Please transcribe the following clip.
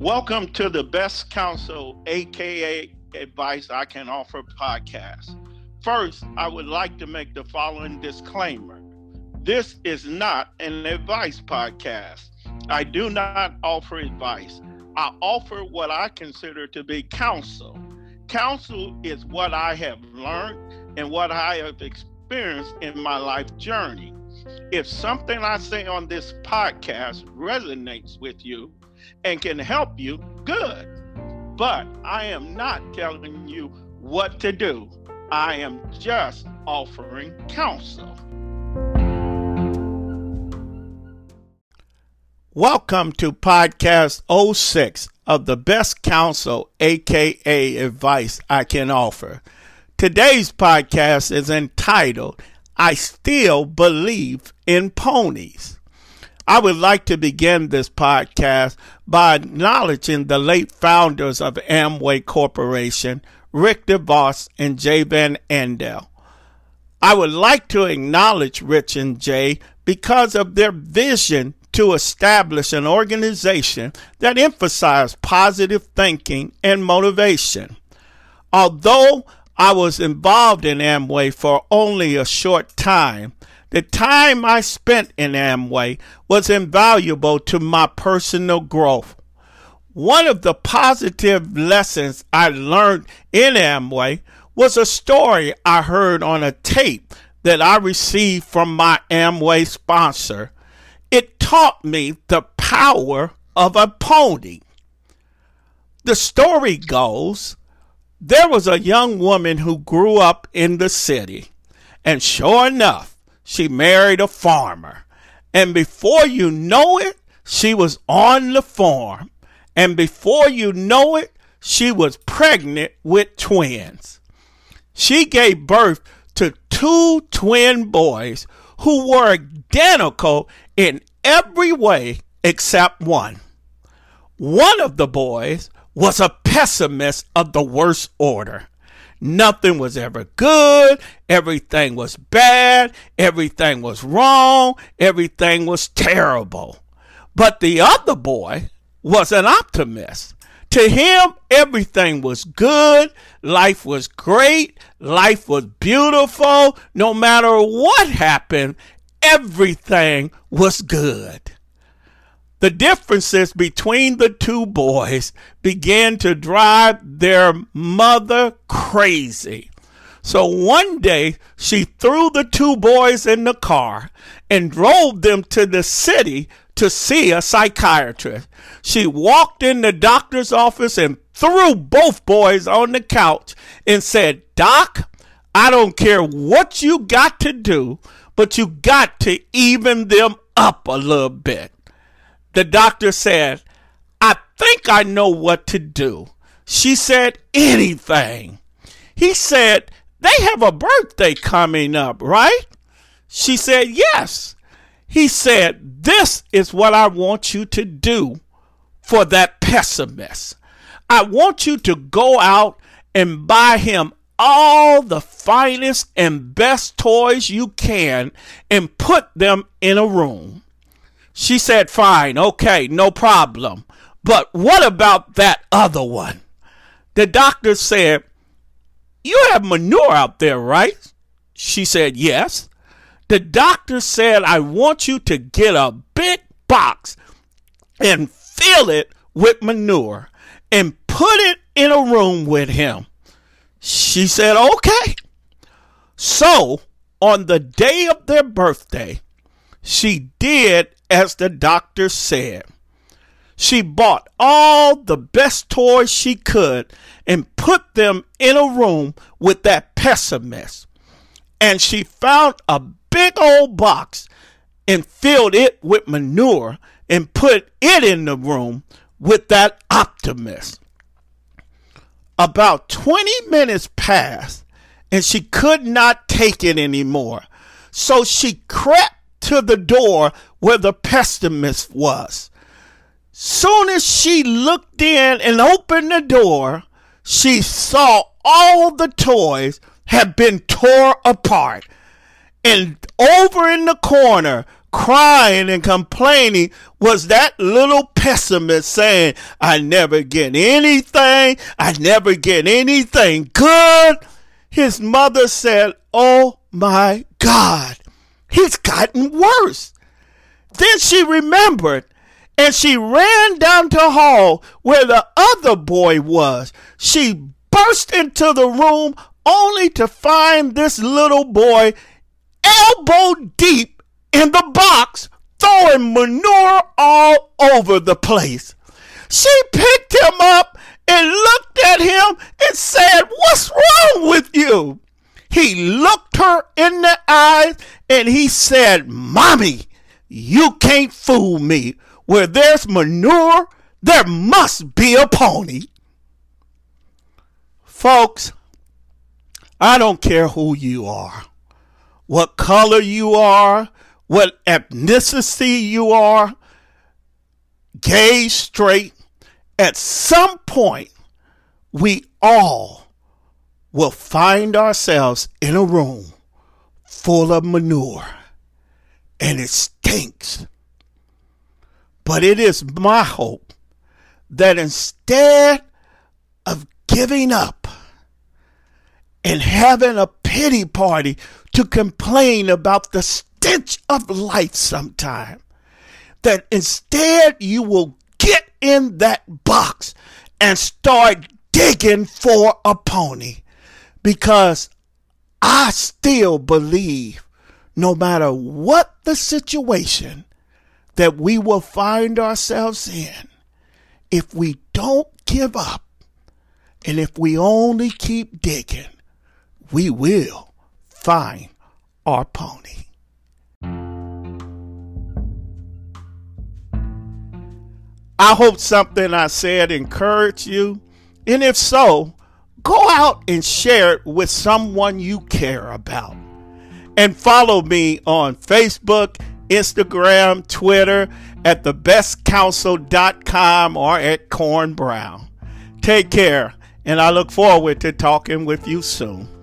Welcome to the Best Counsel, aka Advice I Can Offer podcast. First, I would like to make the following disclaimer this is not an advice podcast. I do not offer advice. I offer what I consider to be counsel. Counsel is what I have learned and what I have experienced in my life journey. If something I say on this podcast resonates with you and can help you, good. But I am not telling you what to do. I am just offering counsel. Welcome to podcast 06 of the best counsel, aka advice I can offer. Today's podcast is entitled I Still Believe in Ponies. I would like to begin this podcast by acknowledging the late founders of Amway Corporation, Rich DeVos and Jay Van Andel. I would like to acknowledge Rich and Jay because of their vision to establish an organization that emphasized positive thinking and motivation. Although I was involved in Amway for only a short time, the time I spent in Amway was invaluable to my personal growth. One of the positive lessons I learned in Amway was a story I heard on a tape that I received from my Amway sponsor, it taught me the power of a pony. The story goes there was a young woman who grew up in the city, and sure enough, she married a farmer. And before you know it, she was on the farm. And before you know it, she was pregnant with twins. She gave birth to two twin boys who were identical in every way except one. One of the boys was a pessimist of the worst order. Nothing was ever good. Everything was bad. Everything was wrong. Everything was terrible. But the other boy was an optimist. To him, everything was good. Life was great. Life was beautiful. No matter what happened, everything was good. The differences between the two boys began to drive their mother crazy. So one day she threw the two boys in the car and drove them to the city to see a psychiatrist. She walked in the doctor's office and threw both boys on the couch and said, Doc, I don't care what you got to do, but you got to even them up a little bit. The doctor said, I think I know what to do. She said, anything. He said, they have a birthday coming up, right? She said, yes. He said, this is what I want you to do for that pessimist. I want you to go out and buy him all the finest and best toys you can and put them in a room. She said, Fine, okay, no problem. But what about that other one? The doctor said, You have manure out there, right? She said, Yes. The doctor said, I want you to get a big box and fill it with manure and put it in a room with him. She said, okay. So, on the day of their birthday, she did as the doctor said. She bought all the best toys she could and put them in a room with that pessimist. And she found a big old box and filled it with manure and put it in the room with that optimist. About 20 minutes passed and she could not take it anymore. So she crept to the door where the pessimist was. Soon as she looked in and opened the door, she saw all the toys had been tore apart. And over in the corner, crying and complaining was that little pessimist saying, I never get anything, I never get anything good. His mother said, Oh my God, he's gotten worse. Then she remembered and she ran down to hall where the other boy was. She burst into the room only to find this little boy elbow deep in the box throwing manure all over the place. She picked him up and looked at him and said, What's wrong with you? He looked her in the eyes and he said, Mommy, you can't fool me. Where there's manure, there must be a pony. Folks, I don't care who you are, what color you are, what ethnicity you are, gay, straight, at some point, we all will find ourselves in a room full of manure and it stinks. But it is my hope that instead of giving up and having a pity party to complain about the stench of life sometime, that instead you will get in that box and start digging for a pony because I still believe no matter what the situation that we will find ourselves in, if we don't give up and if we only keep digging, we will find our pony. I hope something I said encouraged you. And if so, go out and share it with someone you care about. And follow me on Facebook, Instagram, Twitter, at thebestcounsel.com or at Corn Brown. Take care, and I look forward to talking with you soon.